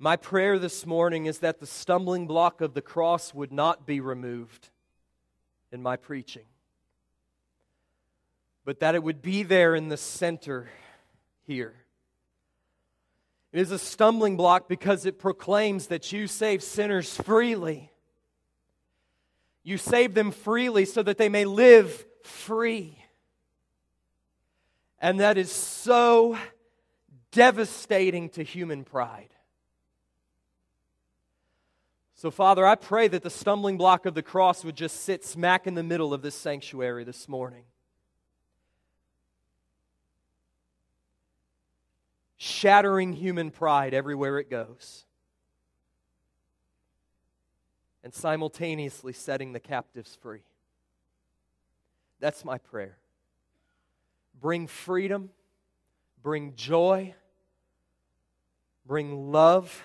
My prayer this morning is that the stumbling block of the cross would not be removed in my preaching, but that it would be there in the center here. It is a stumbling block because it proclaims that you save sinners freely. You save them freely so that they may live free. And that is so devastating to human pride. So, Father, I pray that the stumbling block of the cross would just sit smack in the middle of this sanctuary this morning. Shattering human pride everywhere it goes. And simultaneously setting the captives free. That's my prayer. Bring freedom, bring joy, bring love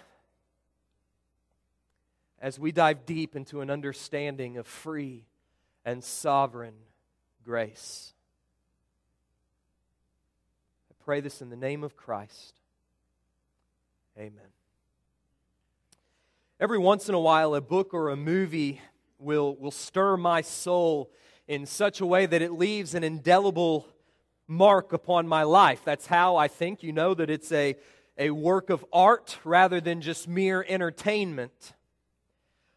as we dive deep into an understanding of free and sovereign grace. I pray this in the name of Christ. Amen. Every once in a while, a book or a movie will, will stir my soul in such a way that it leaves an indelible mark upon my life. That's how I think you know that it's a, a work of art rather than just mere entertainment.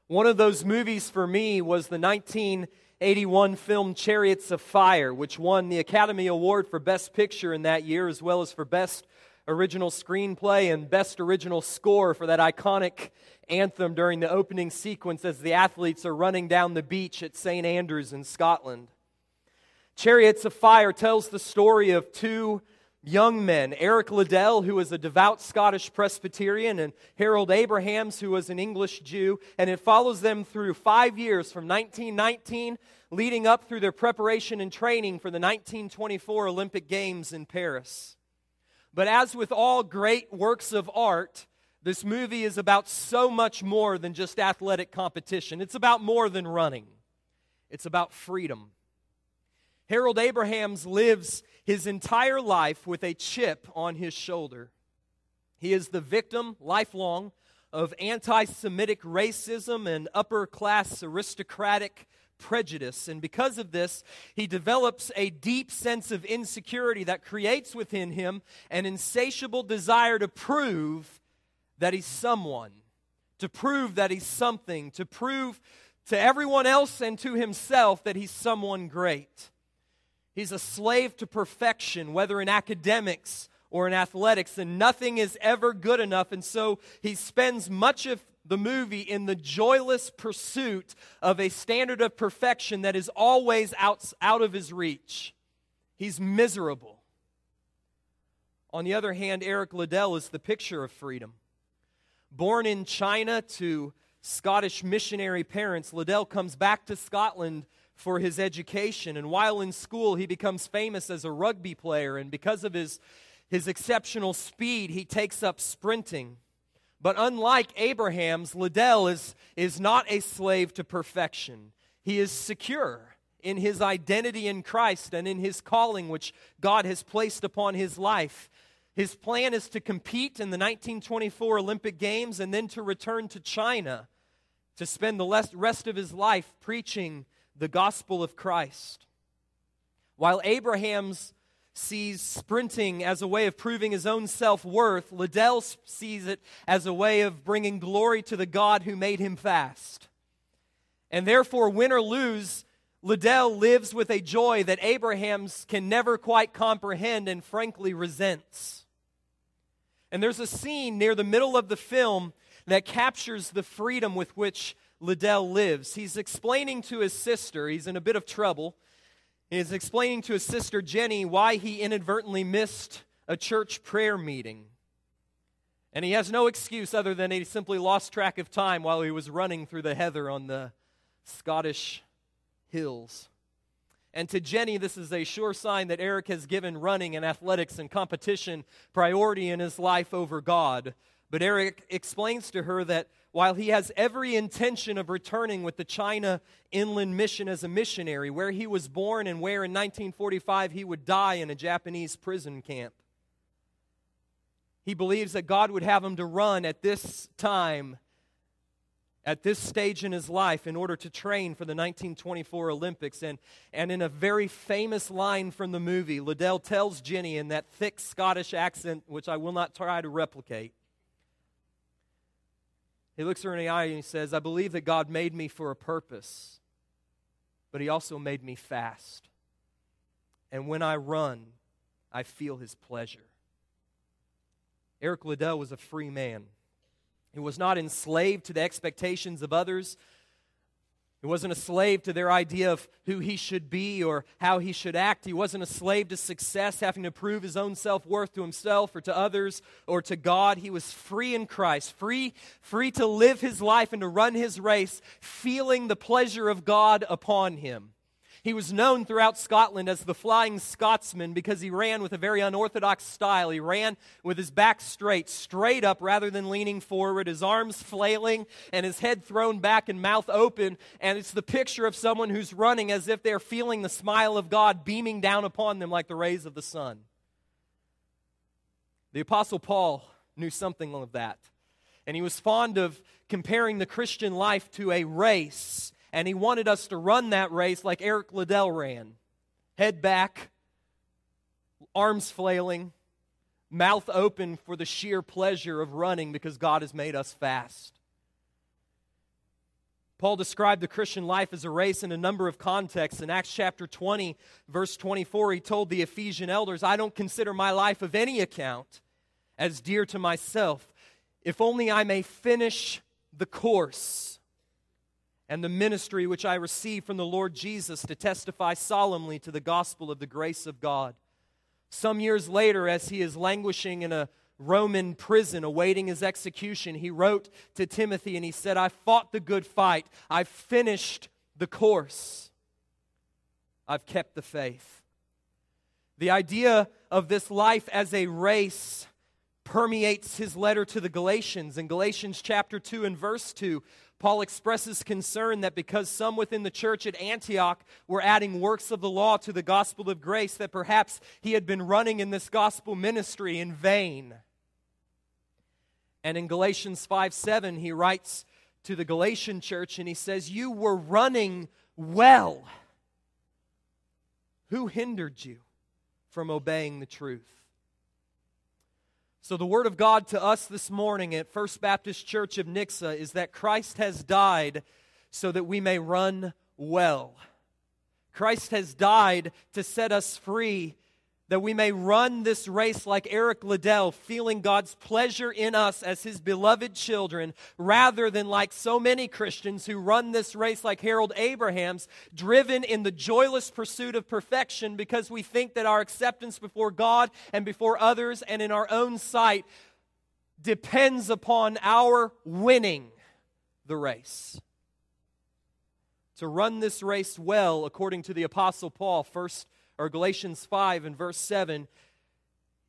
One of those movies for me was the 1981 film Chariots of Fire, which won the Academy Award for Best Picture in that year, as well as for Best Original Screenplay and Best Original Score for that iconic anthem during the opening sequence as the athletes are running down the beach at St. Andrews in Scotland. Chariots of Fire tells the story of two young men Eric Liddell, who was a devout Scottish Presbyterian, and Harold Abrahams, who was an English Jew. And it follows them through five years from 1919 leading up through their preparation and training for the 1924 Olympic Games in Paris. But as with all great works of art, this movie is about so much more than just athletic competition. It's about more than running, it's about freedom. Harold Abrahams lives his entire life with a chip on his shoulder. He is the victim, lifelong, of anti Semitic racism and upper class aristocratic prejudice. And because of this, he develops a deep sense of insecurity that creates within him an insatiable desire to prove that he's someone, to prove that he's something, to prove to everyone else and to himself that he's someone great. He's a slave to perfection, whether in academics or in athletics, and nothing is ever good enough. And so he spends much of the movie in the joyless pursuit of a standard of perfection that is always out, out of his reach. He's miserable. On the other hand, Eric Liddell is the picture of freedom. Born in China to Scottish missionary parents, Liddell comes back to Scotland for his education. And while in school, he becomes famous as a rugby player. And because of his, his exceptional speed, he takes up sprinting. But unlike Abrahams, Liddell is, is not a slave to perfection. He is secure in his identity in Christ and in his calling, which God has placed upon his life. His plan is to compete in the 1924 Olympic Games and then to return to China to spend the rest of his life preaching the gospel of Christ. While Abrahams sees sprinting as a way of proving his own self worth, Liddell sees it as a way of bringing glory to the God who made him fast. And therefore, win or lose, Liddell lives with a joy that Abrahams can never quite comprehend and frankly resents. And there's a scene near the middle of the film that captures the freedom with which Liddell lives. He's explaining to his sister, he's in a bit of trouble. He's explaining to his sister Jenny why he inadvertently missed a church prayer meeting. And he has no excuse other than he simply lost track of time while he was running through the heather on the Scottish hills. And to Jenny, this is a sure sign that Eric has given running and athletics and competition priority in his life over God. But Eric explains to her that while he has every intention of returning with the China Inland Mission as a missionary, where he was born and where in 1945 he would die in a Japanese prison camp, He believes that God would have him to run at this time, at this stage in his life, in order to train for the 1924 Olympics. And, and in a very famous line from the movie, Liddell tells Jenny in that thick Scottish accent, which I will not try to replicate. He looks her in the eye and he says, I believe that God made me for a purpose, but he also made me fast. And when I run, I feel his pleasure. Eric Liddell was a free man. He was not enslaved to the expectations of others. He wasn't a slave to their idea of who he should be or how he should act. He wasn't a slave to success, having to prove his own self worth to himself or to others or to God. He was free in Christ, free, free to live his life and to run his race, feeling the pleasure of God upon him. He was known throughout Scotland as the Flying Scotsman because he ran with a very unorthodox style. He ran with his back straight, straight up rather than leaning forward, his arms flailing and his head thrown back and mouth open. And it's the picture of someone who's running as if they're feeling the smile of God beaming down upon them like the rays of the sun. The Apostle Paul knew something of that. And he was fond of comparing the Christian life to a race and he wanted us to run that race like Eric Liddell ran head back, arms flailing, mouth open for the sheer pleasure of running because God has made us fast. Paul described the Christian life as a race in a number of contexts. In Acts chapter 20, verse 24, he told the Ephesian elders, I don't consider my life of any account as dear to myself, if only I may finish the course and the ministry which I received from the Lord Jesus to testify solemnly to the gospel of the grace of God. Some years later, as he is languishing in a Roman prison awaiting his execution, he wrote to Timothy and he said, I fought the good fight, I've finished the course, I've kept the faith. The idea of this life as a race permeates his letter to the Galatians. In Galatians chapter 2 and verse 2, Paul expresses concern that because some within the church at Antioch were adding works of the law to the gospel of grace, that perhaps he had been running in this gospel ministry in vain. And in Galatians 5 7, he writes to the Galatian church and he says, You were running well. Who hindered you from obeying the truth? So, the word of God to us this morning at First Baptist Church of Nixa is that Christ has died so that we may run well. Christ has died to set us free that we may run this race like Eric Liddell, feeling God's pleasure in us as his beloved children, rather than like so many Christians who run this race like Harold Abrahams, driven in the joyless pursuit of perfection because we think that our acceptance before God and before others and in our own sight depends upon our winning the race. To run this race well, according to the Apostle Paul, first or Galatians 5 and verse 7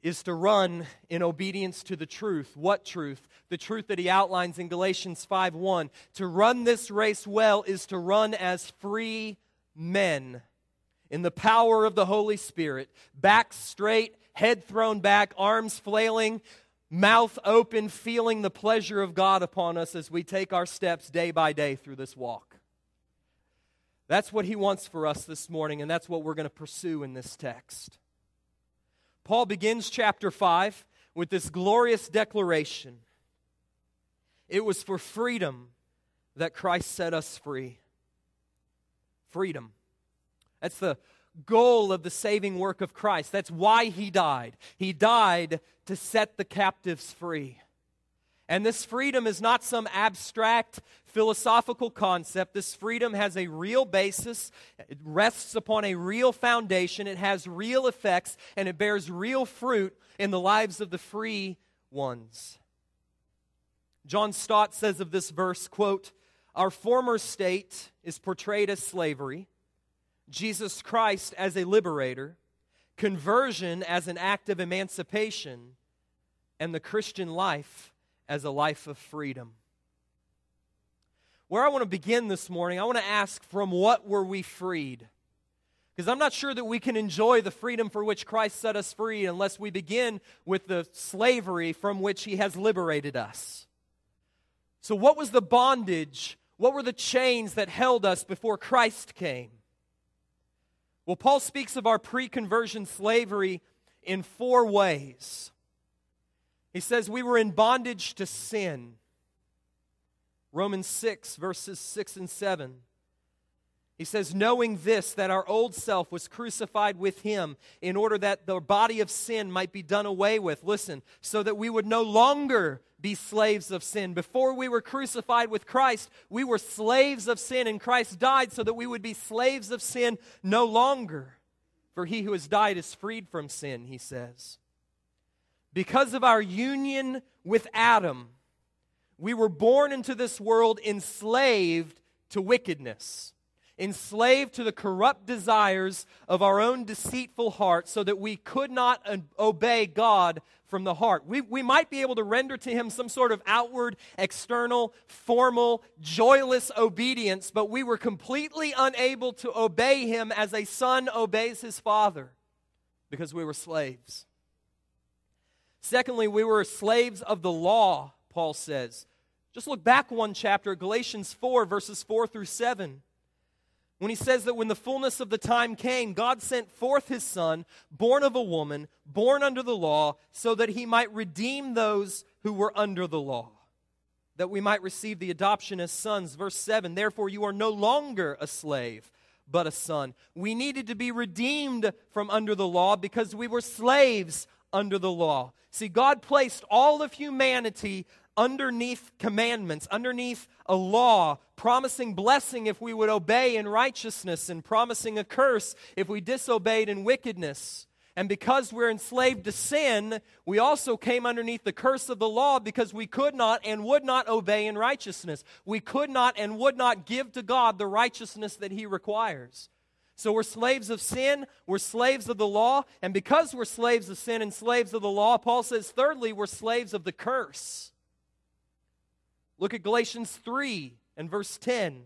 is to run in obedience to the truth. What truth? The truth that he outlines in Galatians 5 1. To run this race well is to run as free men in the power of the Holy Spirit, back straight, head thrown back, arms flailing, mouth open, feeling the pleasure of God upon us as we take our steps day by day through this walk. That's what he wants for us this morning, and that's what we're going to pursue in this text. Paul begins chapter 5 with this glorious declaration It was for freedom that Christ set us free. Freedom. That's the goal of the saving work of Christ. That's why he died. He died to set the captives free. And this freedom is not some abstract philosophical concept. This freedom has a real basis, it rests upon a real foundation, it has real effects, and it bears real fruit in the lives of the free ones. John Stott says of this verse, quote, Our former state is portrayed as slavery, Jesus Christ as a liberator, conversion as an act of emancipation, and the Christian life as a life of freedom. Where I want to begin this morning, I want to ask from what were we freed? Because I'm not sure that we can enjoy the freedom for which Christ set us free unless we begin with the slavery from which he has liberated us. So, what was the bondage? What were the chains that held us before Christ came? Well, Paul speaks of our pre conversion slavery in four ways. He says we were in bondage to sin. Romans 6, verses 6 and 7. He says, knowing this, that our old self was crucified with him in order that the body of sin might be done away with. Listen, so that we would no longer be slaves of sin. Before we were crucified with Christ, we were slaves of sin, and Christ died so that we would be slaves of sin no longer. For he who has died is freed from sin, he says. Because of our union with Adam, we were born into this world enslaved to wickedness enslaved to the corrupt desires of our own deceitful heart, so that we could not obey God from the heart. We, we might be able to render to Him some sort of outward, external, formal, joyless obedience, but we were completely unable to obey Him as a son obeys his father because we were slaves. Secondly, we were slaves of the law, Paul says. Just look back one chapter, Galatians 4, verses 4 through 7 when he says that when the fullness of the time came, God sent forth his Son, born of a woman, born under the law, so that he might redeem those who were under the law, that we might receive the adoption as sons. Verse 7 Therefore, you are no longer a slave, but a son. We needed to be redeemed from under the law because we were slaves under the law. See, God placed all of humanity underneath commandments, underneath a law, promising blessing if we would obey in righteousness, and promising a curse if we disobeyed in wickedness. And because we're enslaved to sin, we also came underneath the curse of the law because we could not and would not obey in righteousness. We could not and would not give to God the righteousness that He requires. So we're slaves of sin, we're slaves of the law, and because we're slaves of sin and slaves of the law, Paul says, thirdly, we're slaves of the curse. Look at Galatians 3 and verse 10.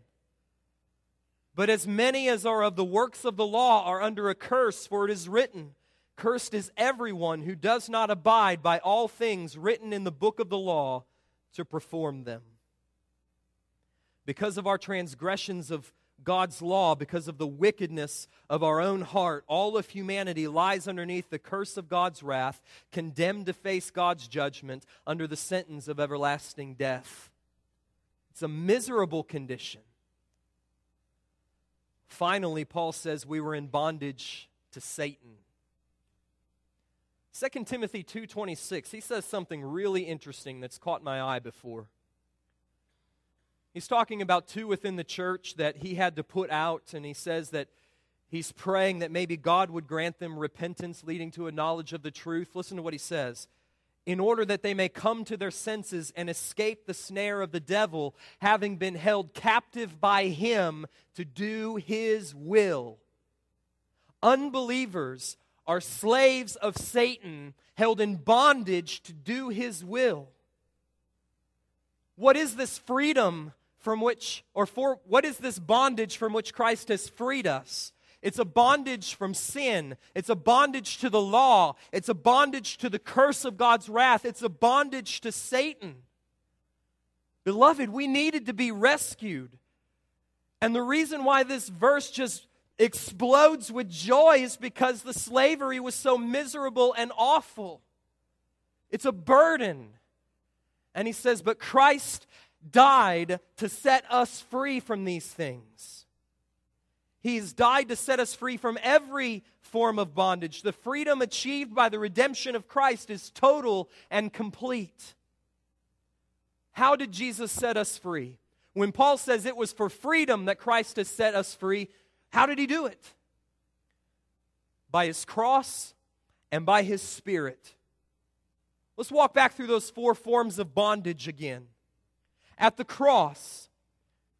But as many as are of the works of the law are under a curse, for it is written, Cursed is everyone who does not abide by all things written in the book of the law to perform them. Because of our transgressions of God's law, because of the wickedness of our own heart, all of humanity lies underneath the curse of God's wrath, condemned to face God's judgment under the sentence of everlasting death. It's a miserable condition. Finally, Paul says we were in bondage to Satan. 2 Timothy 2:26 he says something really interesting that's caught my eye before. He's talking about two within the church that he had to put out and he says that he's praying that maybe God would grant them repentance leading to a knowledge of the truth. Listen to what he says in order that they may come to their senses and escape the snare of the devil, having been held captive by him to do his will. Unbelievers are slaves of Satan, held in bondage to do his will. What is this freedom from which, or for, what is this bondage from which Christ has freed us? It's a bondage from sin. It's a bondage to the law. It's a bondage to the curse of God's wrath. It's a bondage to Satan. Beloved, we needed to be rescued. And the reason why this verse just explodes with joy is because the slavery was so miserable and awful. It's a burden. And he says, But Christ died to set us free from these things. He's died to set us free from every form of bondage. The freedom achieved by the redemption of Christ is total and complete. How did Jesus set us free? When Paul says it was for freedom that Christ has set us free, how did he do it? By his cross and by his spirit. Let's walk back through those four forms of bondage again. At the cross,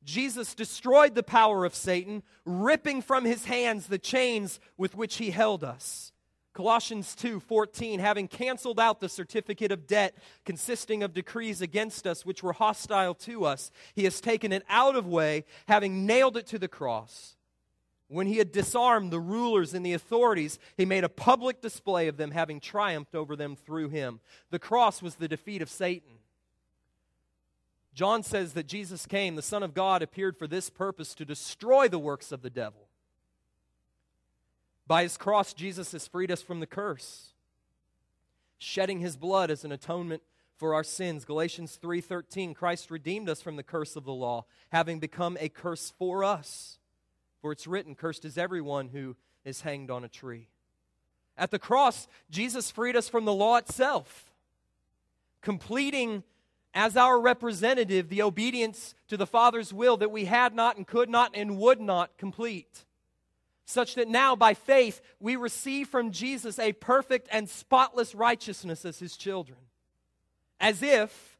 Jesus destroyed the power of Satan, ripping from his hands the chains with which he held us. Colossians 2:14 having canceled out the certificate of debt consisting of decrees against us which were hostile to us he has taken it out of way having nailed it to the cross When he had disarmed the rulers and the authorities, he made a public display of them, having triumphed over them through him. The cross was the defeat of Satan. John says that Jesus came, the Son of God appeared for this purpose to destroy the works of the devil. By his cross, Jesus has freed us from the curse, shedding his blood as an atonement for our sins. Galatians 3:13 Christ redeemed us from the curse of the law, having become a curse for us. For it's written, Cursed is everyone who is hanged on a tree. At the cross, Jesus freed us from the law itself, completing as our representative the obedience to the Father's will that we had not and could not and would not complete. Such that now, by faith, we receive from Jesus a perfect and spotless righteousness as his children, as if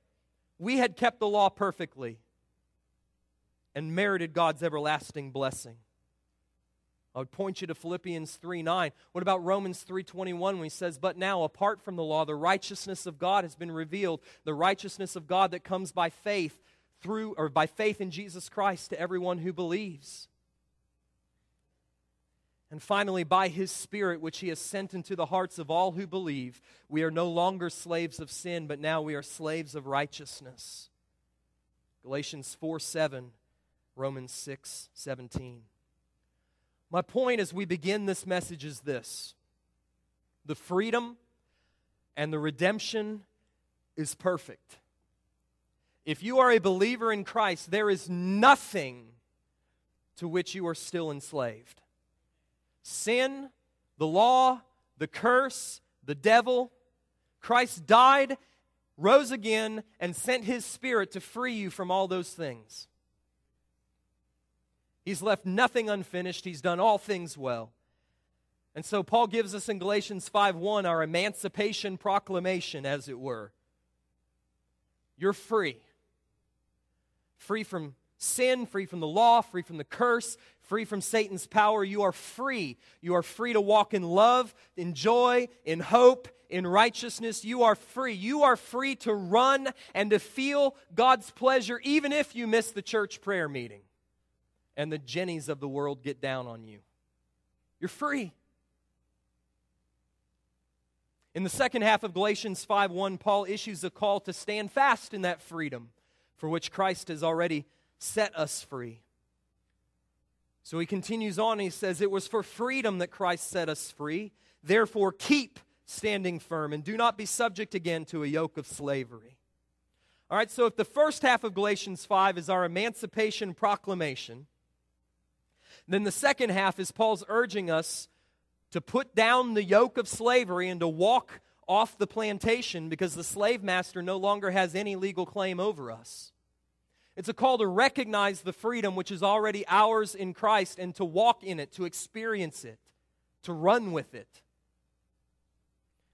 we had kept the law perfectly and merited God's everlasting blessing. I would point you to Philippians 3 9. What about Romans 3 21 when he says, But now, apart from the law, the righteousness of God has been revealed, the righteousness of God that comes by faith through or by faith in Jesus Christ to everyone who believes. And finally, by his Spirit, which he has sent into the hearts of all who believe, we are no longer slaves of sin, but now we are slaves of righteousness. Galatians 4 7, Romans 6 17. My point as we begin this message is this the freedom and the redemption is perfect. If you are a believer in Christ, there is nothing to which you are still enslaved. Sin, the law, the curse, the devil. Christ died, rose again, and sent his Spirit to free you from all those things. He's left nothing unfinished, he's done all things well. And so Paul gives us in Galatians 5:1 our emancipation proclamation as it were. You're free. Free from sin, free from the law, free from the curse, free from Satan's power. You are free. You are free to walk in love, in joy, in hope, in righteousness. You are free. You are free to run and to feel God's pleasure even if you miss the church prayer meeting and the Jennies of the world get down on you. You're free. In the second half of Galatians 5:1, Paul issues a call to stand fast in that freedom for which Christ has already set us free. So he continues on he says, It was for freedom that Christ set us free. Therefore, keep standing firm and do not be subject again to a yoke of slavery. All right, so if the first half of Galatians 5 is our emancipation proclamation, then the second half is Paul's urging us to put down the yoke of slavery and to walk off the plantation because the slave master no longer has any legal claim over us. It's a call to recognize the freedom which is already ours in Christ and to walk in it, to experience it, to run with it.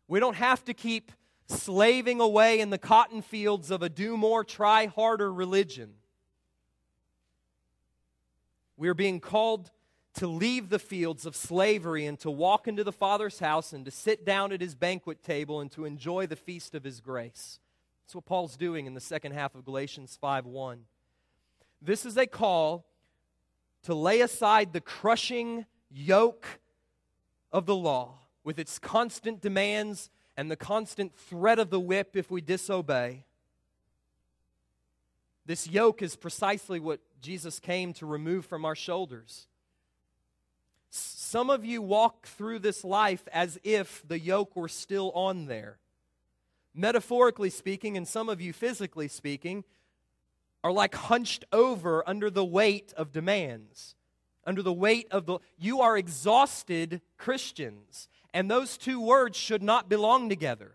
We don't have to keep slaving away in the cotton fields of a do more, try harder religion. We are being called to leave the fields of slavery and to walk into the Father's house and to sit down at his banquet table and to enjoy the feast of his grace. That's what Paul's doing in the second half of Galatians 5:1. This is a call to lay aside the crushing yoke of the law with its constant demands and the constant threat of the whip if we disobey. This yoke is precisely what Jesus came to remove from our shoulders. Some of you walk through this life as if the yoke were still on there. Metaphorically speaking, and some of you physically speaking, are like hunched over under the weight of demands, under the weight of the. You are exhausted Christians, and those two words should not belong together.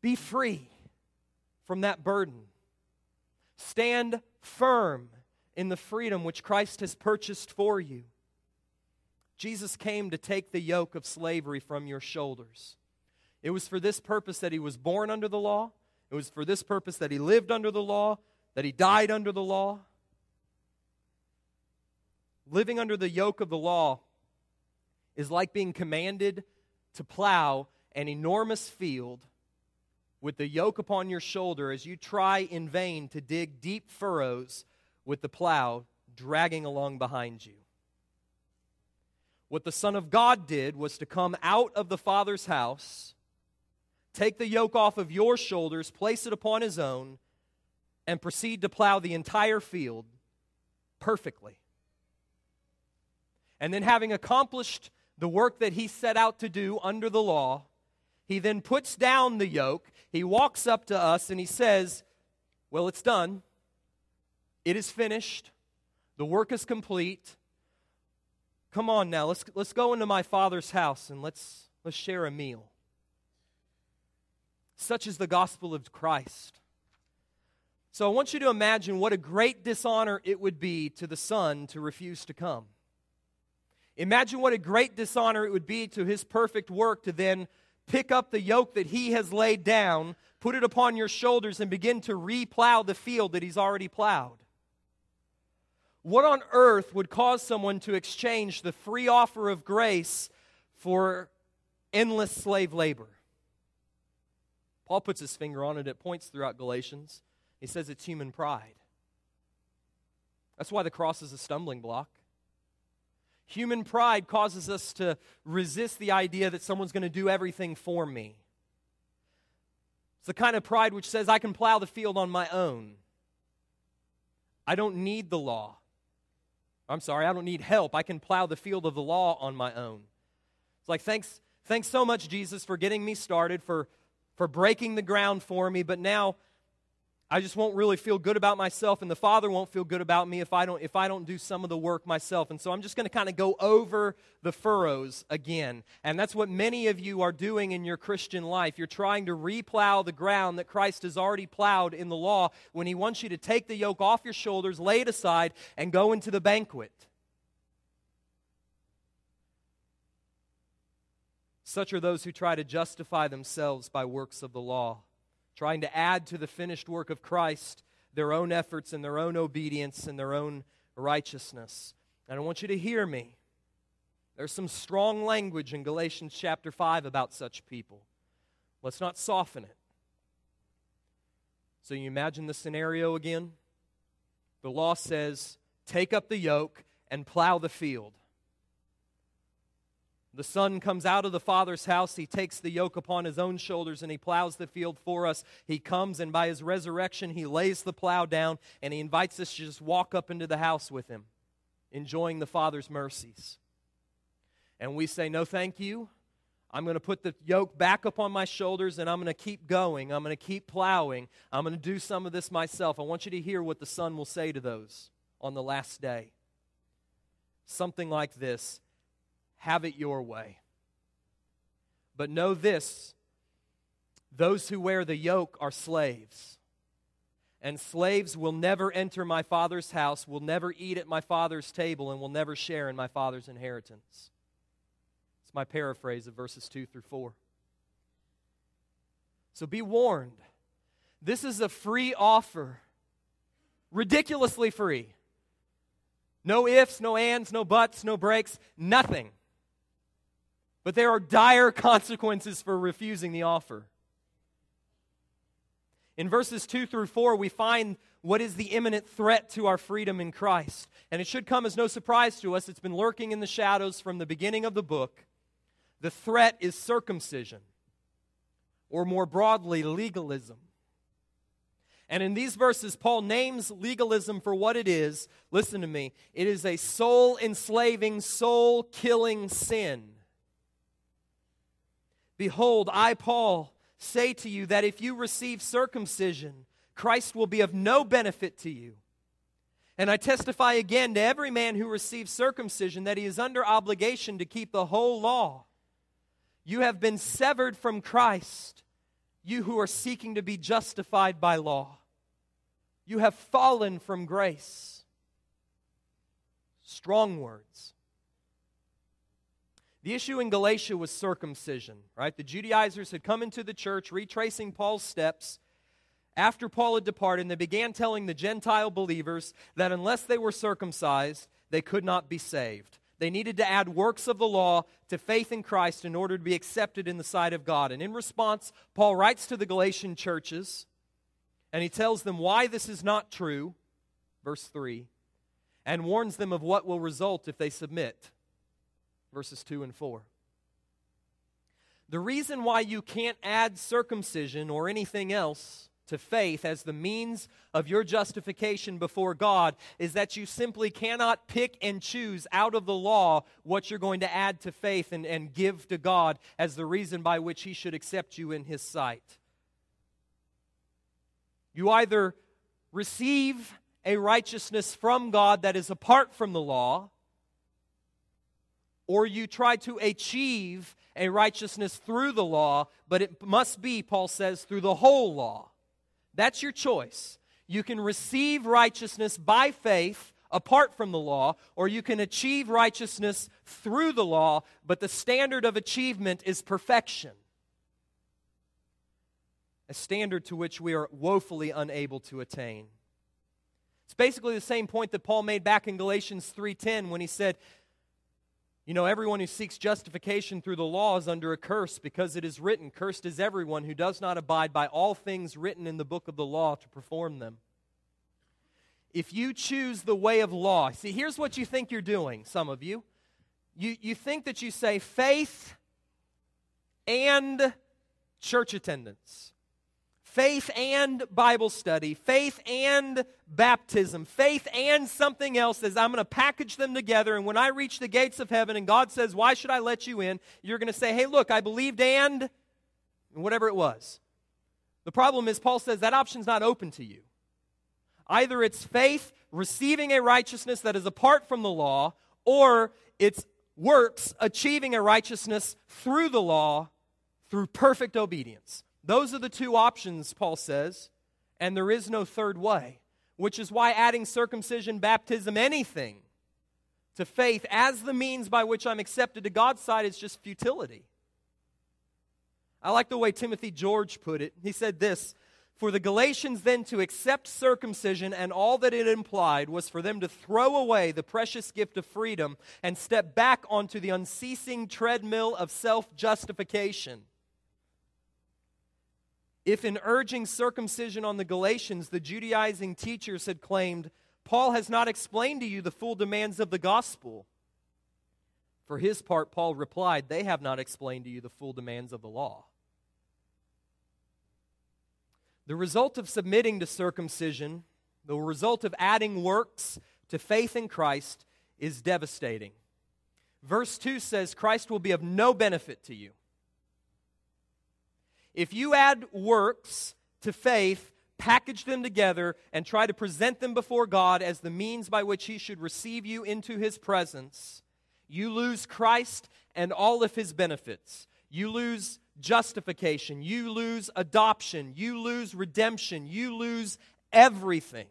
Be free from that burden. Stand firm in the freedom which Christ has purchased for you. Jesus came to take the yoke of slavery from your shoulders. It was for this purpose that he was born under the law. It was for this purpose that he lived under the law, that he died under the law. Living under the yoke of the law is like being commanded to plow an enormous field with the yoke upon your shoulder as you try in vain to dig deep furrows with the plow dragging along behind you. What the Son of God did was to come out of the Father's house, take the yoke off of your shoulders, place it upon his own, and proceed to plow the entire field perfectly. And then, having accomplished the work that he set out to do under the law, he then puts down the yoke. He walks up to us and he says, Well, it's done. It is finished. The work is complete. Come on now, let's, let's go into my father's house and let's, let's share a meal. Such is the gospel of Christ. So I want you to imagine what a great dishonor it would be to the Son to refuse to come. Imagine what a great dishonor it would be to his perfect work to then pick up the yoke that he has laid down, put it upon your shoulders, and begin to replow the field that he's already plowed. What on earth would cause someone to exchange the free offer of grace for endless slave labor? Paul puts his finger on it. It points throughout Galatians. He says it's human pride. That's why the cross is a stumbling block. Human pride causes us to resist the idea that someone's going to do everything for me. It's the kind of pride which says, I can plow the field on my own. I don't need the law. I'm sorry, I don't need help. I can plow the field of the law on my own. It's like, thanks, thanks so much, Jesus, for getting me started, for, for breaking the ground for me, but now I just won't really feel good about myself, and the Father won't feel good about me if I don't, if I don't do some of the work myself. And so I'm just going to kind of go over the furrows again. And that's what many of you are doing in your Christian life. You're trying to replow the ground that Christ has already plowed in the law when He wants you to take the yoke off your shoulders, lay it aside, and go into the banquet. Such are those who try to justify themselves by works of the law trying to add to the finished work of Christ their own efforts and their own obedience and their own righteousness. And I want you to hear me. There's some strong language in Galatians chapter 5 about such people. Let's not soften it. So, you imagine the scenario again? The law says, take up the yoke and plow the field. The Son comes out of the Father's house. He takes the yoke upon his own shoulders and he plows the field for us. He comes and by his resurrection, he lays the plow down and he invites us to just walk up into the house with him, enjoying the Father's mercies. And we say, No, thank you. I'm going to put the yoke back upon my shoulders and I'm going to keep going. I'm going to keep plowing. I'm going to do some of this myself. I want you to hear what the Son will say to those on the last day. Something like this have it your way. But know this those who wear the yoke are slaves. And slaves will never enter my father's house, will never eat at my father's table, and will never share in my father's inheritance. It's my paraphrase of verses 2 through 4. So be warned. This is a free offer, ridiculously free. No ifs, no ands, no buts, no breaks, nothing. But there are dire consequences for refusing the offer. In verses 2 through 4, we find what is the imminent threat to our freedom in Christ. And it should come as no surprise to us. It's been lurking in the shadows from the beginning of the book. The threat is circumcision, or more broadly, legalism. And in these verses, Paul names legalism for what it is. Listen to me it is a soul enslaving, soul killing sin. Behold, I, Paul, say to you that if you receive circumcision, Christ will be of no benefit to you. And I testify again to every man who receives circumcision that he is under obligation to keep the whole law. You have been severed from Christ, you who are seeking to be justified by law. You have fallen from grace. Strong words. The issue in Galatia was circumcision, right? The Judaizers had come into the church, retracing Paul's steps. After Paul had departed, they began telling the Gentile believers that unless they were circumcised, they could not be saved. They needed to add works of the law to faith in Christ in order to be accepted in the sight of God. And in response, Paul writes to the Galatian churches, and he tells them why this is not true. Verse 3 and warns them of what will result if they submit. Verses 2 and 4. The reason why you can't add circumcision or anything else to faith as the means of your justification before God is that you simply cannot pick and choose out of the law what you're going to add to faith and, and give to God as the reason by which He should accept you in His sight. You either receive a righteousness from God that is apart from the law, or you try to achieve a righteousness through the law, but it must be, Paul says, through the whole law. That's your choice. You can receive righteousness by faith apart from the law, or you can achieve righteousness through the law, but the standard of achievement is perfection. A standard to which we are woefully unable to attain. It's basically the same point that Paul made back in Galatians 3:10 when he said, you know, everyone who seeks justification through the law is under a curse because it is written, Cursed is everyone who does not abide by all things written in the book of the law to perform them. If you choose the way of law, see, here's what you think you're doing, some of you. You, you think that you say faith and church attendance faith and Bible study, faith and baptism, faith and something else is I'm going to package them together. And when I reach the gates of heaven and God says, Why should I let you in? You're going to say, Hey, look, I believed and whatever it was. The problem is, Paul says that option's not open to you. Either it's faith, receiving a righteousness that is apart from the law, or it's works, achieving a righteousness through the law, through perfect obedience. Those are the two options, Paul says, and there is no third way, which is why adding circumcision, baptism, anything to faith as the means by which I'm accepted to God's side is just futility. I like the way Timothy George put it. He said this For the Galatians then to accept circumcision and all that it implied was for them to throw away the precious gift of freedom and step back onto the unceasing treadmill of self justification. If in urging circumcision on the Galatians, the Judaizing teachers had claimed, Paul has not explained to you the full demands of the gospel. For his part, Paul replied, They have not explained to you the full demands of the law. The result of submitting to circumcision, the result of adding works to faith in Christ, is devastating. Verse 2 says, Christ will be of no benefit to you. If you add works to faith, package them together, and try to present them before God as the means by which He should receive you into His presence, you lose Christ and all of His benefits. You lose justification. You lose adoption. You lose redemption. You lose everything.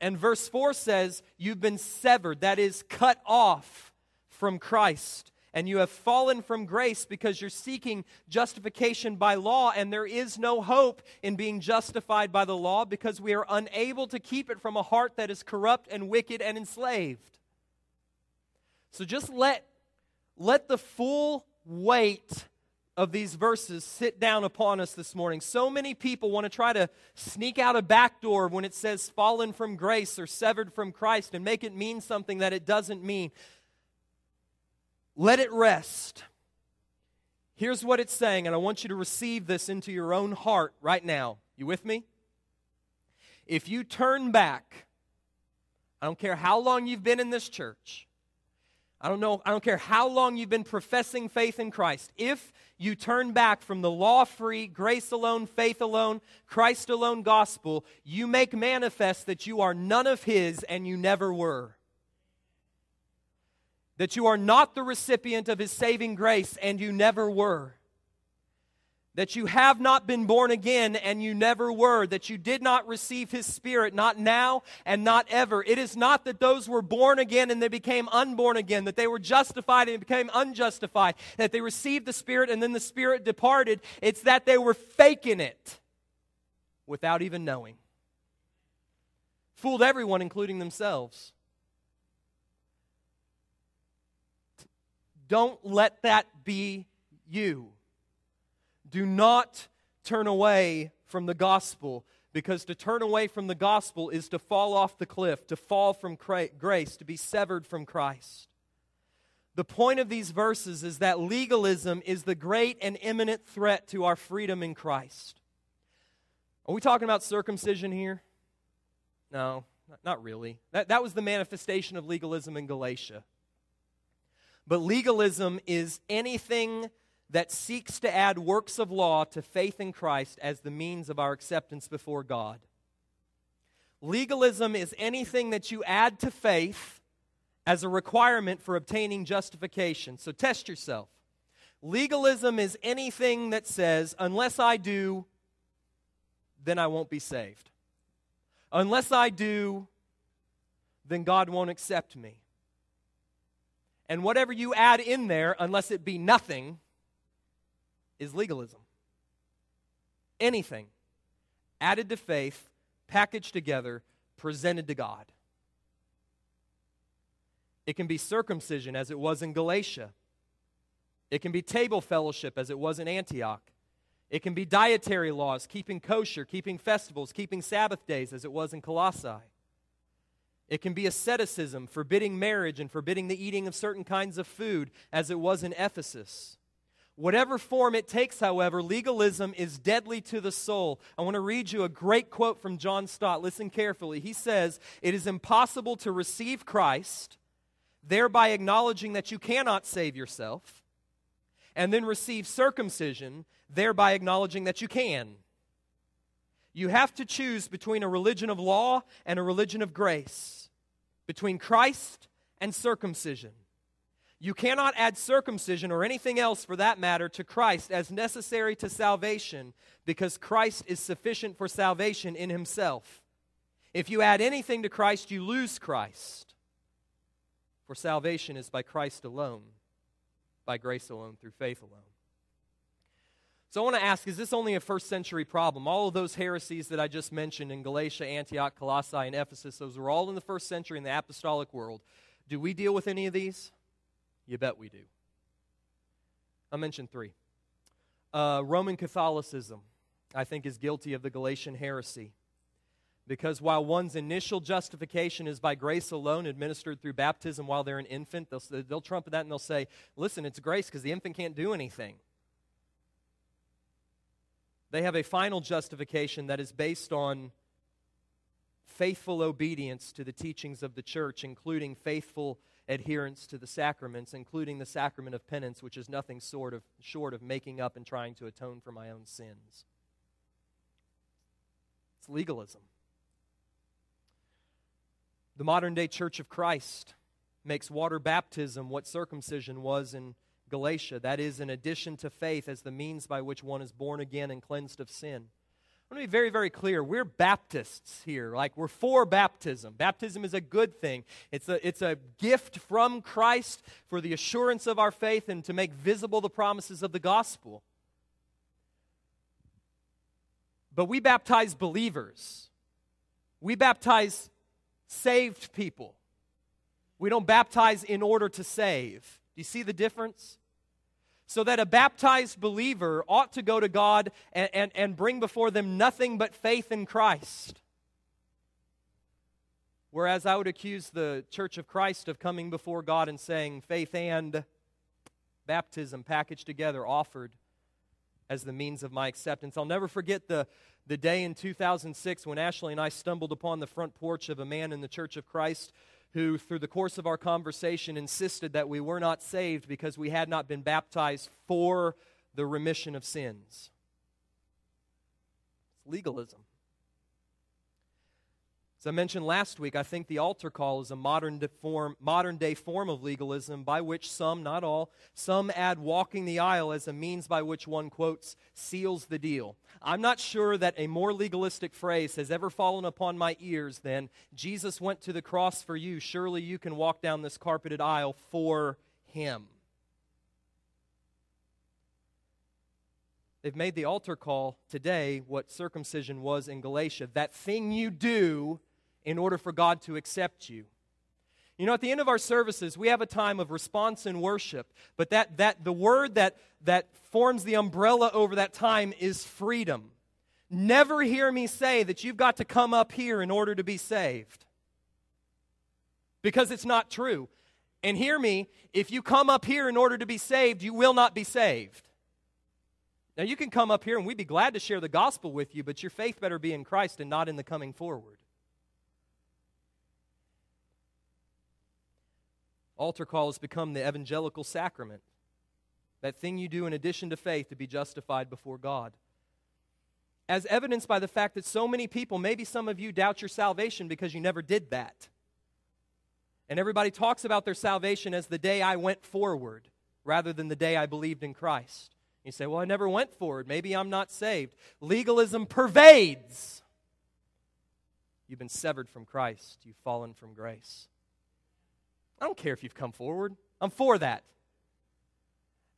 And verse 4 says, You've been severed, that is, cut off from Christ and you have fallen from grace because you're seeking justification by law, and there is no hope in being justified by the law because we are unable to keep it from a heart that is corrupt and wicked and enslaved. So just let, let the full weight of these verses sit down upon us this morning. So many people want to try to sneak out a back door when it says fallen from grace or severed from Christ and make it mean something that it doesn't mean. Let it rest. Here's what it's saying, and I want you to receive this into your own heart right now. You with me? If you turn back, I don't care how long you've been in this church. I don't know, I don't care how long you've been professing faith in Christ. If you turn back from the law free, grace alone, faith alone, Christ alone gospel, you make manifest that you are none of His and you never were that you are not the recipient of his saving grace and you never were. That you have not been born again and you never were. That you did not receive his spirit, not now and not ever. It is not that those were born again and they became unborn again, that they were justified and became unjustified, that they received the spirit and then the spirit departed. It's that they were faking it without even knowing. Fooled everyone, including themselves. Don't let that be you. Do not turn away from the gospel. Because to turn away from the gospel is to fall off the cliff, to fall from grace, to be severed from Christ. The point of these verses is that legalism is the great and imminent threat to our freedom in Christ. Are we talking about circumcision here? No, not really. That, that was the manifestation of legalism in Galatia. But legalism is anything that seeks to add works of law to faith in Christ as the means of our acceptance before God. Legalism is anything that you add to faith as a requirement for obtaining justification. So test yourself. Legalism is anything that says, unless I do, then I won't be saved. Unless I do, then God won't accept me. And whatever you add in there, unless it be nothing, is legalism. Anything added to faith, packaged together, presented to God. It can be circumcision, as it was in Galatia. It can be table fellowship, as it was in Antioch. It can be dietary laws, keeping kosher, keeping festivals, keeping Sabbath days, as it was in Colossae. It can be asceticism, forbidding marriage and forbidding the eating of certain kinds of food, as it was in Ephesus. Whatever form it takes, however, legalism is deadly to the soul. I want to read you a great quote from John Stott. Listen carefully. He says, It is impossible to receive Christ, thereby acknowledging that you cannot save yourself, and then receive circumcision, thereby acknowledging that you can. You have to choose between a religion of law and a religion of grace, between Christ and circumcision. You cannot add circumcision or anything else for that matter to Christ as necessary to salvation because Christ is sufficient for salvation in himself. If you add anything to Christ, you lose Christ. For salvation is by Christ alone, by grace alone, through faith alone. So I want to ask is this only a first century problem? All of those heresies that I just mentioned in Galatia, Antioch, Colossae, and Ephesus, those were all in the first century in the apostolic world. Do we deal with any of these? You bet we do. I mentioned three. Uh, Roman Catholicism, I think, is guilty of the Galatian heresy. Because while one's initial justification is by grace alone, administered through baptism while they're an infant, they'll, they'll trumpet that and they'll say, listen, it's grace because the infant can't do anything. They have a final justification that is based on faithful obedience to the teachings of the church, including faithful adherence to the sacraments, including the sacrament of penance, which is nothing sort of, short of making up and trying to atone for my own sins. It's legalism. The modern day Church of Christ makes water baptism what circumcision was in Galatia. That is, in addition to faith as the means by which one is born again and cleansed of sin. I want to be very, very clear. We're Baptists here. Like, we're for baptism. Baptism is a good thing, it's a, it's a gift from Christ for the assurance of our faith and to make visible the promises of the gospel. But we baptize believers, we baptize saved people. We don't baptize in order to save. You see the difference? so that a baptized believer ought to go to God and, and, and bring before them nothing but faith in Christ. Whereas I would accuse the Church of Christ of coming before God and saying faith and baptism packaged together, offered as the means of my acceptance. I'll never forget the, the day in 2006 when Ashley and I stumbled upon the front porch of a man in the Church of Christ who, through the course of our conversation, insisted that we were not saved because we had not been baptized for the remission of sins. It's legalism. As I mentioned last week, I think the altar call is a modern, form, modern day form of legalism by which some, not all, some add walking the aisle as a means by which one, quotes, seals the deal. I'm not sure that a more legalistic phrase has ever fallen upon my ears than Jesus went to the cross for you. Surely you can walk down this carpeted aisle for him. They've made the altar call today what circumcision was in Galatia. That thing you do in order for God to accept you. You know, at the end of our services, we have a time of response and worship, but that, that the word that, that forms the umbrella over that time is freedom. never hear me say that you've got to come up here in order to be saved. Because it's not true. And hear me, if you come up here in order to be saved, you will not be saved. Now, you can come up here and we'd be glad to share the gospel with you, but your faith better be in Christ and not in the coming forward. Altar call has become the evangelical sacrament, that thing you do in addition to faith to be justified before God. As evidenced by the fact that so many people, maybe some of you, doubt your salvation because you never did that. And everybody talks about their salvation as the day I went forward rather than the day I believed in Christ. You say, Well, I never went forward. Maybe I'm not saved. Legalism pervades. You've been severed from Christ, you've fallen from grace. I don't care if you've come forward, I'm for that.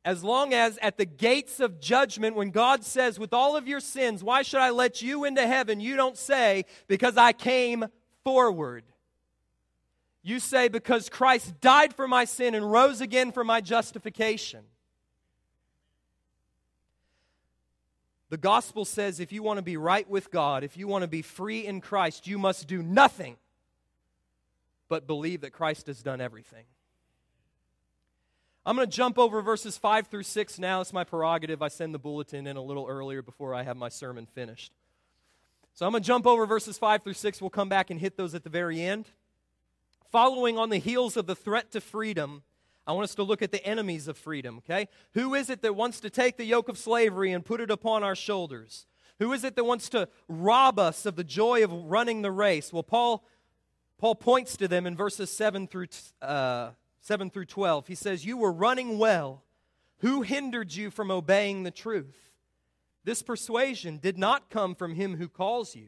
As long as at the gates of judgment, when God says, with all of your sins, why should I let you into heaven? You don't say, because I came forward. You say, because Christ died for my sin and rose again for my justification. The gospel says if you want to be right with God, if you want to be free in Christ, you must do nothing but believe that Christ has done everything. I'm going to jump over verses 5 through 6 now. It's my prerogative. I send the bulletin in a little earlier before I have my sermon finished. So I'm going to jump over verses 5 through 6. We'll come back and hit those at the very end. Following on the heels of the threat to freedom, I want us to look at the enemies of freedom, okay? Who is it that wants to take the yoke of slavery and put it upon our shoulders? Who is it that wants to rob us of the joy of running the race? Well, Paul, Paul points to them in verses 7 through, uh, 7 through 12. He says, You were running well. Who hindered you from obeying the truth? This persuasion did not come from him who calls you.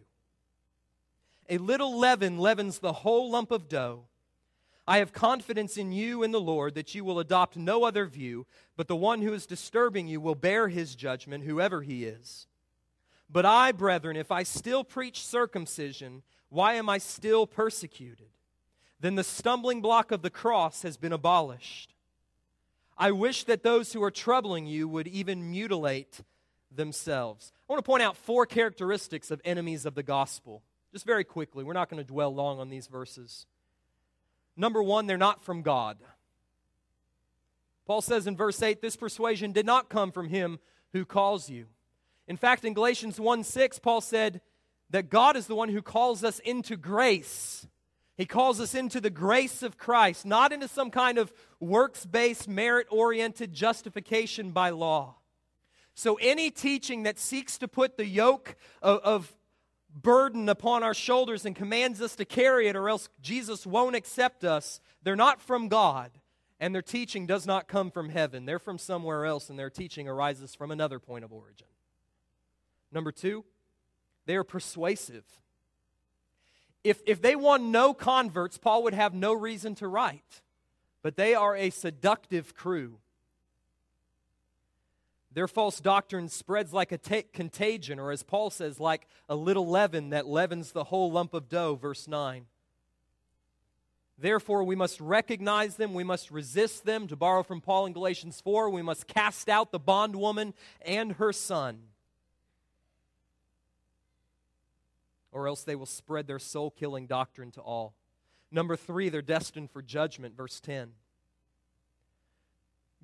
A little leaven leavens the whole lump of dough. I have confidence in you and the Lord that you will adopt no other view, but the one who is disturbing you will bear his judgment, whoever he is. But I, brethren, if I still preach circumcision, why am I still persecuted? Then the stumbling block of the cross has been abolished. I wish that those who are troubling you would even mutilate themselves. I want to point out four characteristics of enemies of the gospel, just very quickly. We're not going to dwell long on these verses. Number one, they're not from God. Paul says in verse 8, this persuasion did not come from him who calls you. In fact, in Galatians 1 6, Paul said that God is the one who calls us into grace. He calls us into the grace of Christ, not into some kind of works based, merit oriented justification by law. So, any teaching that seeks to put the yoke of, of burden upon our shoulders and commands us to carry it, or else Jesus won't accept us, they're not from God, and their teaching does not come from heaven. They're from somewhere else, and their teaching arises from another point of origin. Number two, they are persuasive. If, if they won no converts, Paul would have no reason to write. But they are a seductive crew. Their false doctrine spreads like a contagion, or as Paul says, like a little leaven that leavens the whole lump of dough, verse 9. Therefore, we must recognize them, we must resist them. To borrow from Paul in Galatians 4, we must cast out the bondwoman and her son, or else they will spread their soul killing doctrine to all. Number three, they're destined for judgment, verse 10.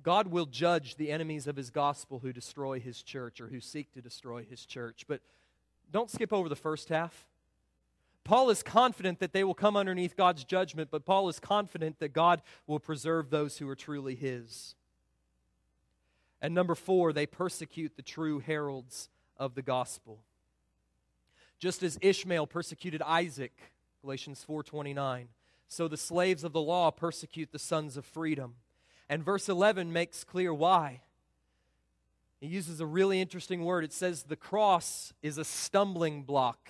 God will judge the enemies of his gospel who destroy his church or who seek to destroy his church. But don't skip over the first half. Paul is confident that they will come underneath God's judgment, but Paul is confident that God will preserve those who are truly his. And number four, they persecute the true heralds of the gospel. Just as Ishmael persecuted Isaac, Galatians 4:29, so the slaves of the law persecute the sons of freedom. And verse 11 makes clear why. He uses a really interesting word. It says the cross is a stumbling block.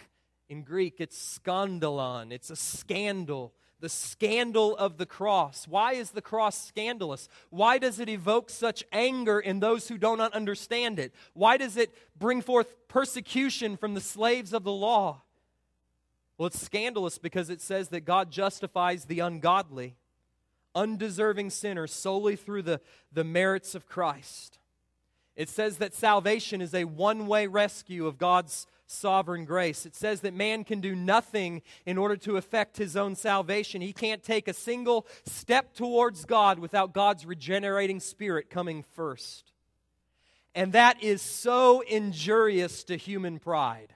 In Greek, it's skandalon, it's a scandal. The scandal of the cross. Why is the cross scandalous? Why does it evoke such anger in those who do not understand it? Why does it bring forth persecution from the slaves of the law? Well, it's scandalous because it says that God justifies the ungodly undeserving sinners solely through the, the merits of Christ. It says that salvation is a one way rescue of God's sovereign grace. It says that man can do nothing in order to effect his own salvation. He can't take a single step towards God without God's regenerating spirit coming first. And that is so injurious to human pride.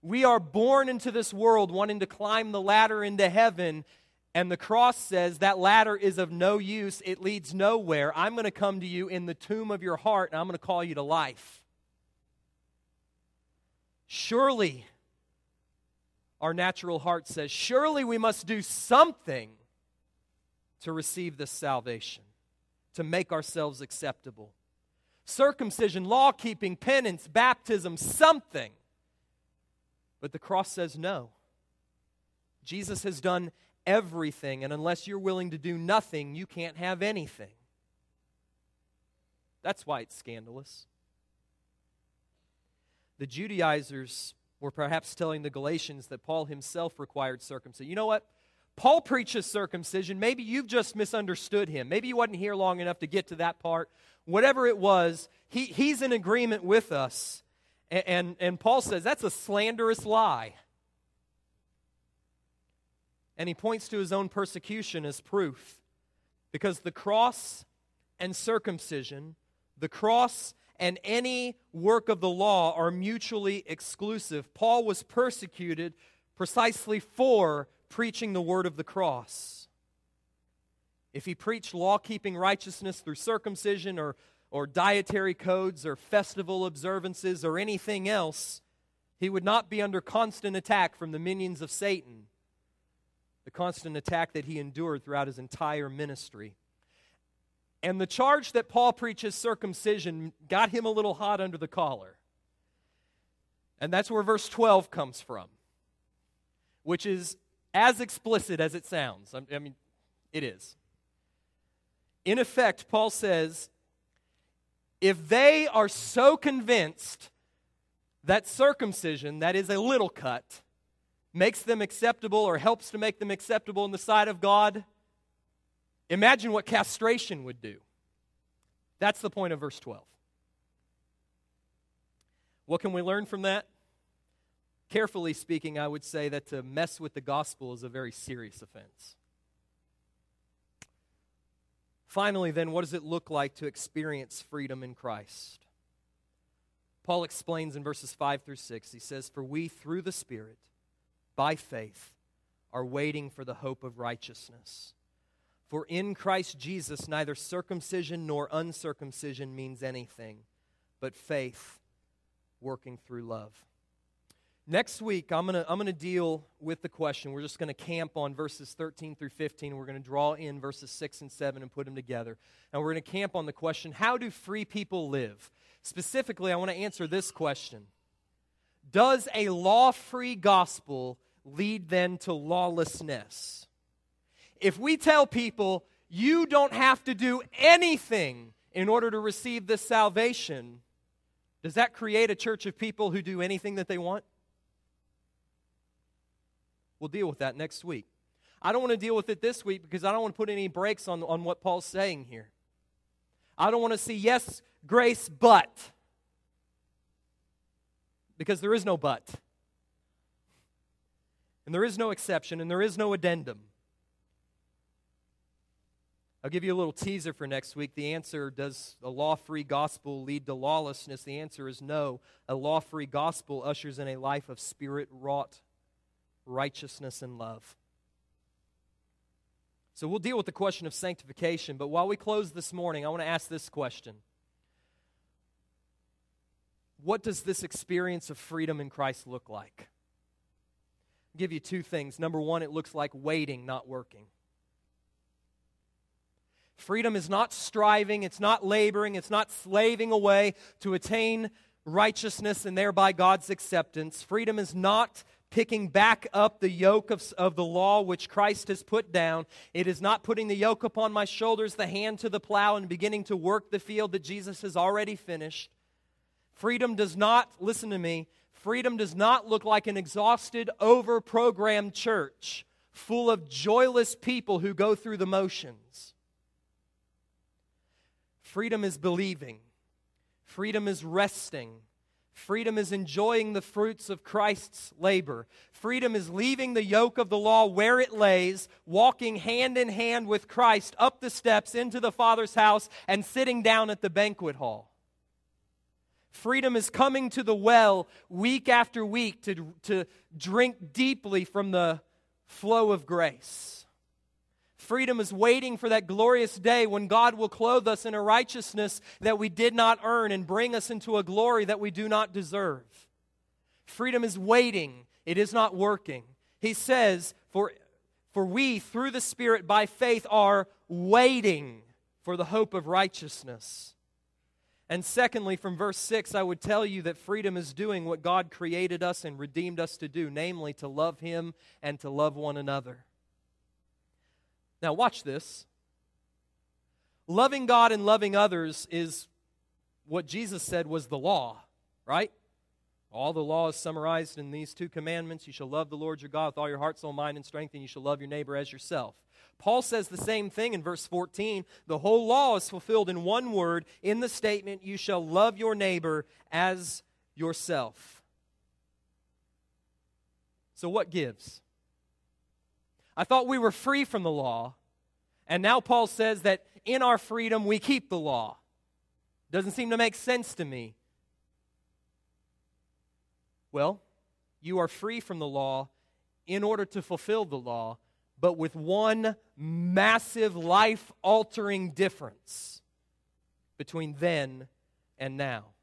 We are born into this world wanting to climb the ladder into heaven, and the cross says that ladder is of no use. It leads nowhere. I'm going to come to you in the tomb of your heart, and I'm going to call you to life. Surely, our natural heart says, surely we must do something to receive this salvation, to make ourselves acceptable. Circumcision, law keeping, penance, baptism, something. But the cross says no. Jesus has done everything, and unless you're willing to do nothing, you can't have anything. That's why it's scandalous the Judaizers were perhaps telling the Galatians that Paul himself required circumcision. You know what? Paul preaches circumcision. Maybe you've just misunderstood him. Maybe you wasn't here long enough to get to that part. Whatever it was, he, he's in agreement with us. And, and, and Paul says that's a slanderous lie. And he points to his own persecution as proof. Because the cross and circumcision, the cross and any work of the law are mutually exclusive. Paul was persecuted precisely for preaching the word of the cross. If he preached law keeping righteousness through circumcision or, or dietary codes or festival observances or anything else, he would not be under constant attack from the minions of Satan, the constant attack that he endured throughout his entire ministry. And the charge that Paul preaches, circumcision, got him a little hot under the collar. And that's where verse 12 comes from, which is as explicit as it sounds. I mean, it is. In effect, Paul says if they are so convinced that circumcision, that is a little cut, makes them acceptable or helps to make them acceptable in the sight of God, Imagine what castration would do. That's the point of verse 12. What can we learn from that? Carefully speaking, I would say that to mess with the gospel is a very serious offense. Finally, then, what does it look like to experience freedom in Christ? Paul explains in verses 5 through 6. He says, For we, through the Spirit, by faith, are waiting for the hope of righteousness. For in Christ Jesus, neither circumcision nor uncircumcision means anything, but faith working through love. Next week, I'm going to I'm to deal with the question. We're just going to camp on verses 13 through 15, and we're going to draw in verses 6 and 7 and put them together. And we're going to camp on the question how do free people live? Specifically, I want to answer this question Does a law free gospel lead then to lawlessness? If we tell people, you don't have to do anything in order to receive this salvation, does that create a church of people who do anything that they want? We'll deal with that next week. I don't want to deal with it this week because I don't want to put any brakes on, on what Paul's saying here. I don't want to see, yes, grace, but. Because there is no but. And there is no exception, and there is no addendum. I'll give you a little teaser for next week. The answer does a law free gospel lead to lawlessness? The answer is no. A law free gospel ushers in a life of spirit wrought righteousness and love. So we'll deal with the question of sanctification, but while we close this morning, I want to ask this question What does this experience of freedom in Christ look like? I'll give you two things. Number one, it looks like waiting, not working. Freedom is not striving, it's not laboring, it's not slaving away to attain righteousness and thereby God's acceptance. Freedom is not picking back up the yoke of, of the law which Christ has put down. It is not putting the yoke upon my shoulders, the hand to the plow, and beginning to work the field that Jesus has already finished. Freedom does not, listen to me, freedom does not look like an exhausted, over programmed church full of joyless people who go through the motions. Freedom is believing. Freedom is resting. Freedom is enjoying the fruits of Christ's labor. Freedom is leaving the yoke of the law where it lays, walking hand in hand with Christ up the steps into the Father's house, and sitting down at the banquet hall. Freedom is coming to the well week after week to, to drink deeply from the flow of grace. Freedom is waiting for that glorious day when God will clothe us in a righteousness that we did not earn and bring us into a glory that we do not deserve. Freedom is waiting, it is not working. He says, For, for we, through the Spirit, by faith, are waiting for the hope of righteousness. And secondly, from verse 6, I would tell you that freedom is doing what God created us and redeemed us to do, namely to love Him and to love one another. Now, watch this. Loving God and loving others is what Jesus said was the law, right? All the law is summarized in these two commandments. You shall love the Lord your God with all your heart, soul, mind, and strength, and you shall love your neighbor as yourself. Paul says the same thing in verse 14. The whole law is fulfilled in one word in the statement, You shall love your neighbor as yourself. So, what gives? I thought we were free from the law, and now Paul says that in our freedom we keep the law. Doesn't seem to make sense to me. Well, you are free from the law in order to fulfill the law, but with one massive life altering difference between then and now.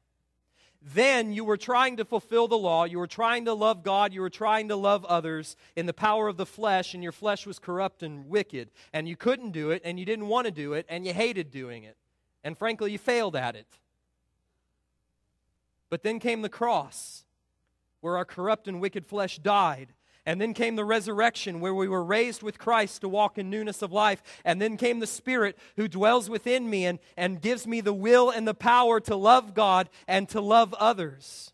Then you were trying to fulfill the law, you were trying to love God, you were trying to love others in the power of the flesh, and your flesh was corrupt and wicked, and you couldn't do it, and you didn't want to do it, and you hated doing it. And frankly, you failed at it. But then came the cross, where our corrupt and wicked flesh died, and then came the resurrection where we were raised with Christ to walk in newness of life. And then came the Spirit who dwells within me and, and gives me the will and the power to love God and to love others.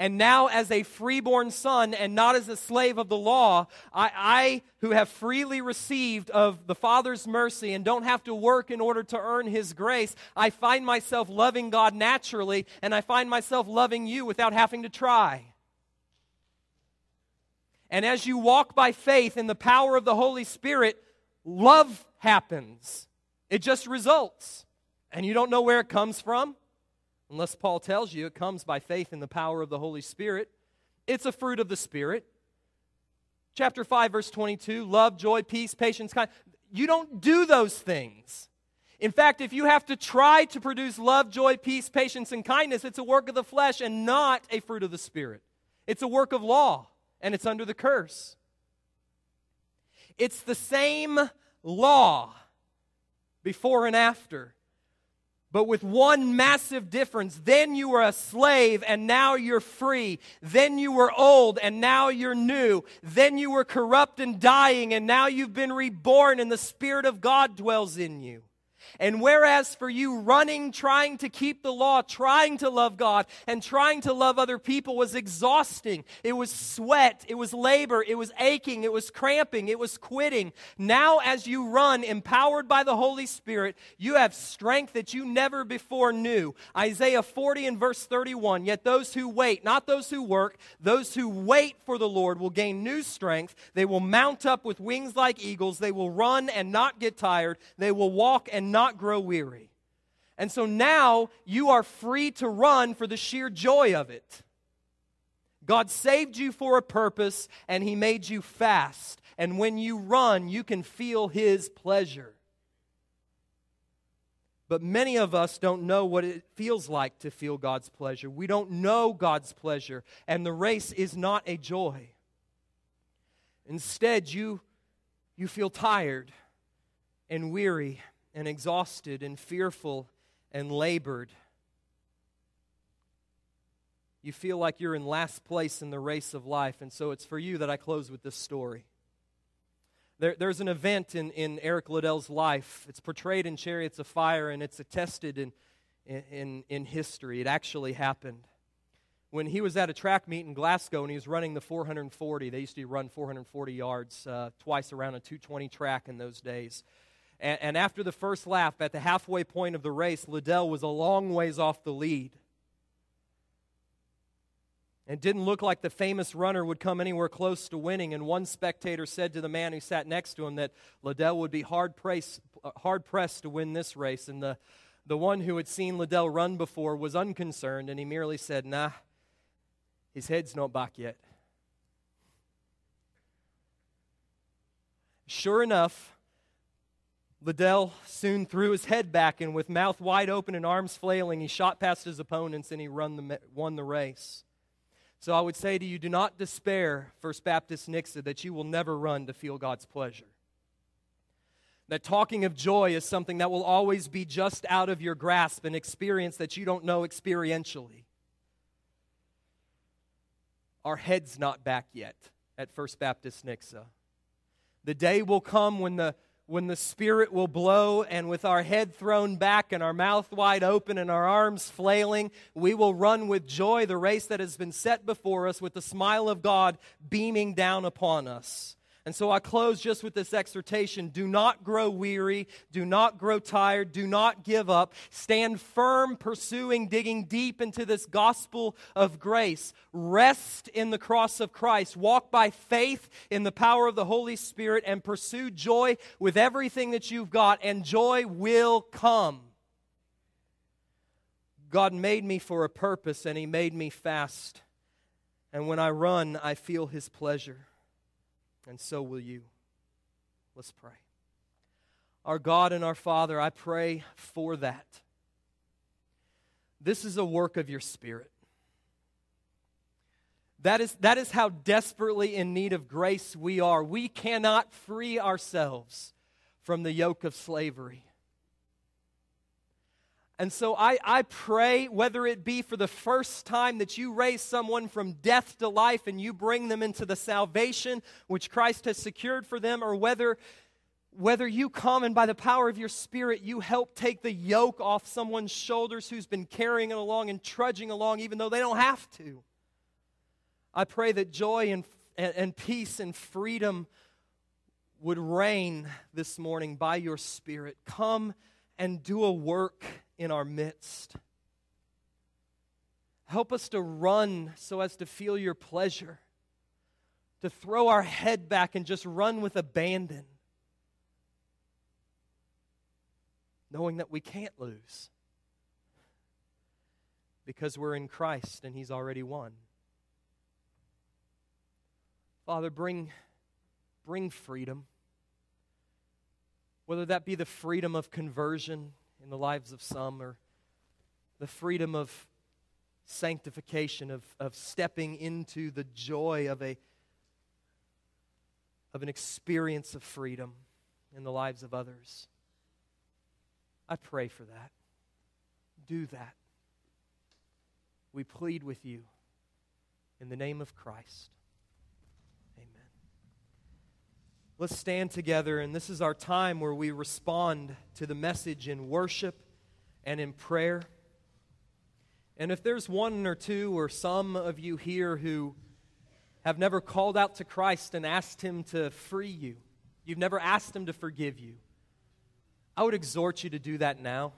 And now, as a freeborn son and not as a slave of the law, I, I, who have freely received of the Father's mercy and don't have to work in order to earn his grace, I find myself loving God naturally, and I find myself loving you without having to try. And as you walk by faith in the power of the Holy Spirit, love happens. It just results. And you don't know where it comes from, unless Paul tells you it comes by faith in the power of the Holy Spirit. It's a fruit of the Spirit. Chapter 5, verse 22 love, joy, peace, patience, kind. You don't do those things. In fact, if you have to try to produce love, joy, peace, patience, and kindness, it's a work of the flesh and not a fruit of the Spirit. It's a work of law and it's under the curse. It's the same law before and after, but with one massive difference. Then you were a slave and now you're free. Then you were old and now you're new. Then you were corrupt and dying and now you've been reborn and the Spirit of God dwells in you. And whereas for you, running, trying to keep the law, trying to love God, and trying to love other people was exhausting. It was sweat, it was labor, it was aching, it was cramping, it was quitting. Now, as you run, empowered by the Holy Spirit, you have strength that you never before knew. Isaiah 40 and verse 31 Yet those who wait, not those who work, those who wait for the Lord will gain new strength. They will mount up with wings like eagles. They will run and not get tired. They will walk and not not grow weary. And so now you are free to run for the sheer joy of it. God saved you for a purpose and He made you fast. And when you run, you can feel His pleasure. But many of us don't know what it feels like to feel God's pleasure. We don't know God's pleasure, and the race is not a joy. Instead, you, you feel tired and weary and exhausted and fearful and labored. You feel like you're in last place in the race of life, and so it's for you that I close with this story. There, there's an event in, in Eric Liddell's life. It's portrayed in Chariots of Fire, and it's attested in, in, in history. It actually happened. When he was at a track meet in Glasgow and he was running the 440, they used to run 440 yards uh, twice around a 220 track in those days. And, and after the first lap, at the halfway point of the race, Liddell was a long ways off the lead. It didn't look like the famous runner would come anywhere close to winning, and one spectator said to the man who sat next to him that Liddell would be hard, pressed, hard pressed to win this race. And the, the one who had seen Liddell run before was unconcerned, and he merely said, Nah, his head's not back yet. Sure enough, Liddell soon threw his head back, and with mouth wide open and arms flailing, he shot past his opponents and he the, won the race. So I would say to you, do not despair, First Baptist Nixa, that you will never run to feel God's pleasure. That talking of joy is something that will always be just out of your grasp, an experience that you don't know experientially. Our head's not back yet at First Baptist Nixa. The day will come when the when the Spirit will blow, and with our head thrown back and our mouth wide open and our arms flailing, we will run with joy the race that has been set before us with the smile of God beaming down upon us. And so I close just with this exhortation do not grow weary, do not grow tired, do not give up. Stand firm, pursuing, digging deep into this gospel of grace. Rest in the cross of Christ. Walk by faith in the power of the Holy Spirit and pursue joy with everything that you've got, and joy will come. God made me for a purpose, and He made me fast. And when I run, I feel His pleasure and so will you. Let's pray. Our God and our Father, I pray for that. This is a work of your Spirit. That is, that is how desperately in need of grace we are. We cannot free ourselves from the yoke of slavery. And so I, I pray, whether it be for the first time that you raise someone from death to life and you bring them into the salvation which Christ has secured for them, or whether, whether you come and by the power of your Spirit you help take the yoke off someone's shoulders who's been carrying it along and trudging along even though they don't have to. I pray that joy and, and, and peace and freedom would reign this morning by your Spirit. Come and do a work in our midst. Help us to run so as to feel your pleasure, to throw our head back and just run with abandon, knowing that we can't lose because we're in Christ and He's already won. Father, bring, bring freedom, whether that be the freedom of conversion in the lives of some, or the freedom of sanctification, of, of stepping into the joy of, a, of an experience of freedom in the lives of others. I pray for that. Do that. We plead with you in the name of Christ. Let's stand together, and this is our time where we respond to the message in worship and in prayer. And if there's one or two or some of you here who have never called out to Christ and asked Him to free you, you've never asked Him to forgive you, I would exhort you to do that now.